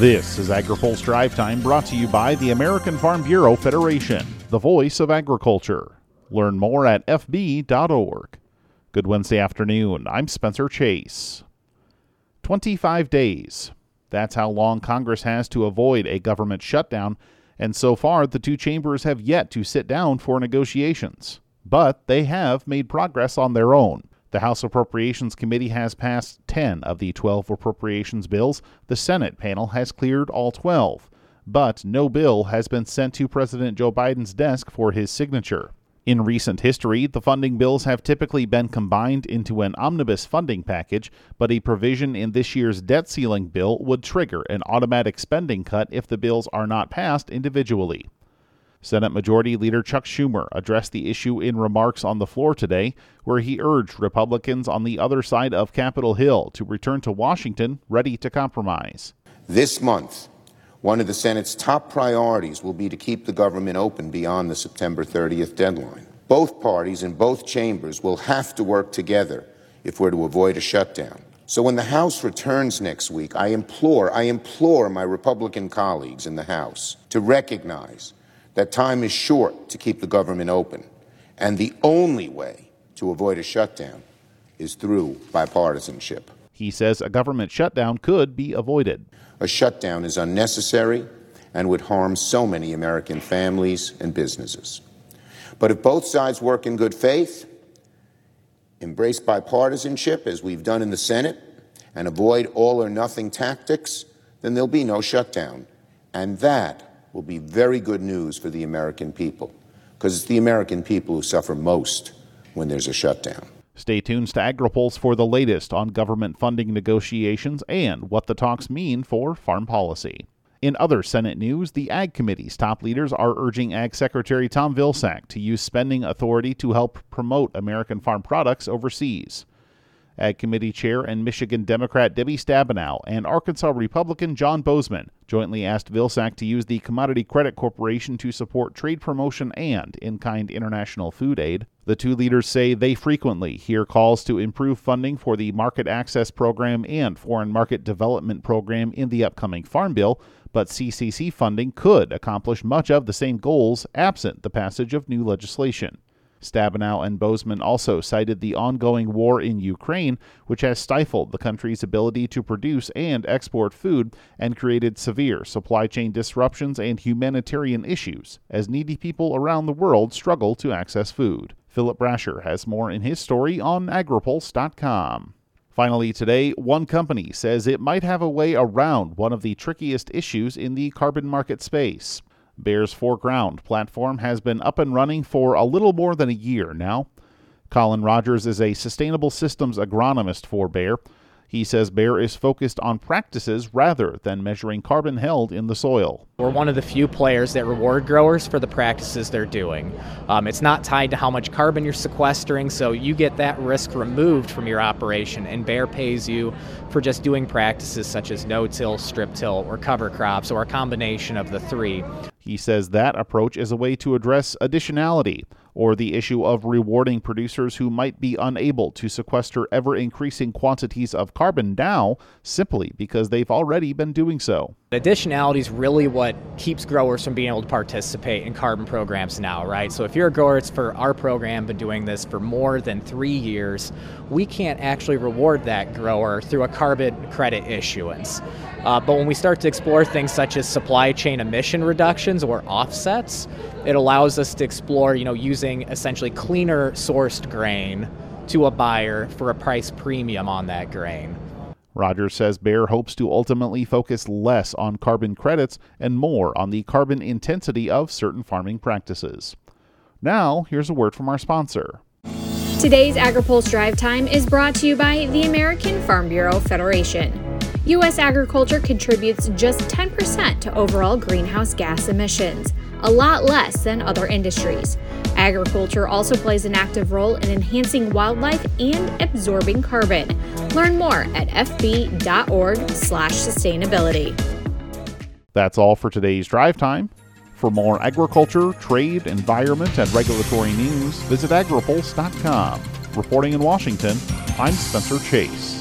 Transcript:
This is AgriPulse Drive Time brought to you by the American Farm Bureau Federation, the voice of agriculture. Learn more at fb.org. Good Wednesday afternoon. I'm Spencer Chase. 25 days. That's how long Congress has to avoid a government shutdown, and so far the two chambers have yet to sit down for negotiations. But they have made progress on their own. The House Appropriations Committee has passed 10 of the 12 appropriations bills. The Senate panel has cleared all 12. But no bill has been sent to President Joe Biden's desk for his signature. In recent history, the funding bills have typically been combined into an omnibus funding package, but a provision in this year's debt ceiling bill would trigger an automatic spending cut if the bills are not passed individually. Senate Majority Leader Chuck Schumer addressed the issue in remarks on the floor today, where he urged Republicans on the other side of Capitol Hill to return to Washington ready to compromise. This month, one of the Senate's top priorities will be to keep the government open beyond the September 30th deadline. Both parties in both chambers will have to work together if we're to avoid a shutdown. So when the House returns next week, I implore, I implore my Republican colleagues in the House to recognize that time is short to keep the government open. And the only way to avoid a shutdown is through bipartisanship. He says a government shutdown could be avoided. A shutdown is unnecessary and would harm so many American families and businesses. But if both sides work in good faith, embrace bipartisanship as we've done in the Senate, and avoid all or nothing tactics, then there'll be no shutdown. And that will be very good news for the American people, because it's the American people who suffer most when there's a shutdown. Stay tuned to AgriPulse for the latest on government funding negotiations and what the talks mean for farm policy. In other Senate news, the Ag Committee's top leaders are urging Ag Secretary Tom Vilsack to use spending authority to help promote American farm products overseas. Ag Committee Chair and Michigan Democrat Debbie Stabenow and Arkansas Republican John Boozman jointly asked Vilsack to use the Commodity Credit Corporation to support trade promotion and in kind international food aid. The two leaders say they frequently hear calls to improve funding for the Market Access Program and Foreign Market Development Program in the upcoming Farm Bill, but CCC funding could accomplish much of the same goals absent the passage of new legislation. Stabenow and Boozman also cited the ongoing war in Ukraine, which has stifled the country's ability to produce and export food and created severe supply chain disruptions and humanitarian issues as needy people around the world struggle to access food. Philip Brasher has more in his story on agripulse.com. Finally, today, one company says it might have a way around one of the trickiest issues in the carbon market space. Bayer's ForGround platform has been up and running for a little more than a year now. Colin Rogers is a sustainable systems agronomist for Bayer. He says Bayer is focused on practices rather than measuring carbon held in the soil. We're one of the few players that reward growers for the practices they're doing. Um, it's not tied to how much carbon you're sequestering, so you get that risk removed from your operation, and Bayer pays you for just doing practices such as no-till, strip-till, or cover crops, or a combination of the three. He says that approach is a way to address additionality, or the issue of rewarding producers who might be unable to sequester ever increasing quantities of carbon now simply because they've already been doing so. Additionality is really what keeps growers from being able to participate in carbon programs now, right? So if you're a grower, it's for our program, been doing this for more than three years, we can't actually reward that grower through a carbon credit issuance. Uh, but when we start to explore things such as supply chain emission reductions or offsets, it allows us to explore, you know, using essentially cleaner sourced grain to a buyer for a price premium on that grain. Rogers says Bayer hopes to ultimately focus less on carbon credits and more on the carbon intensity of certain farming practices. Now, here's a word from our sponsor. Today's AgriPulse Drive Time is brought to you by the American Farm Bureau Federation. U.S. agriculture contributes just 10% to overall greenhouse gas emissions, a lot less than other industries. Agriculture also plays an active role in enhancing wildlife and absorbing carbon. Learn more at fb.org/sustainability. That's all for today's drive time. For more agriculture, trade, environment, and regulatory news, visit agripulse.com. Reporting in Washington, I'm Spencer Chase.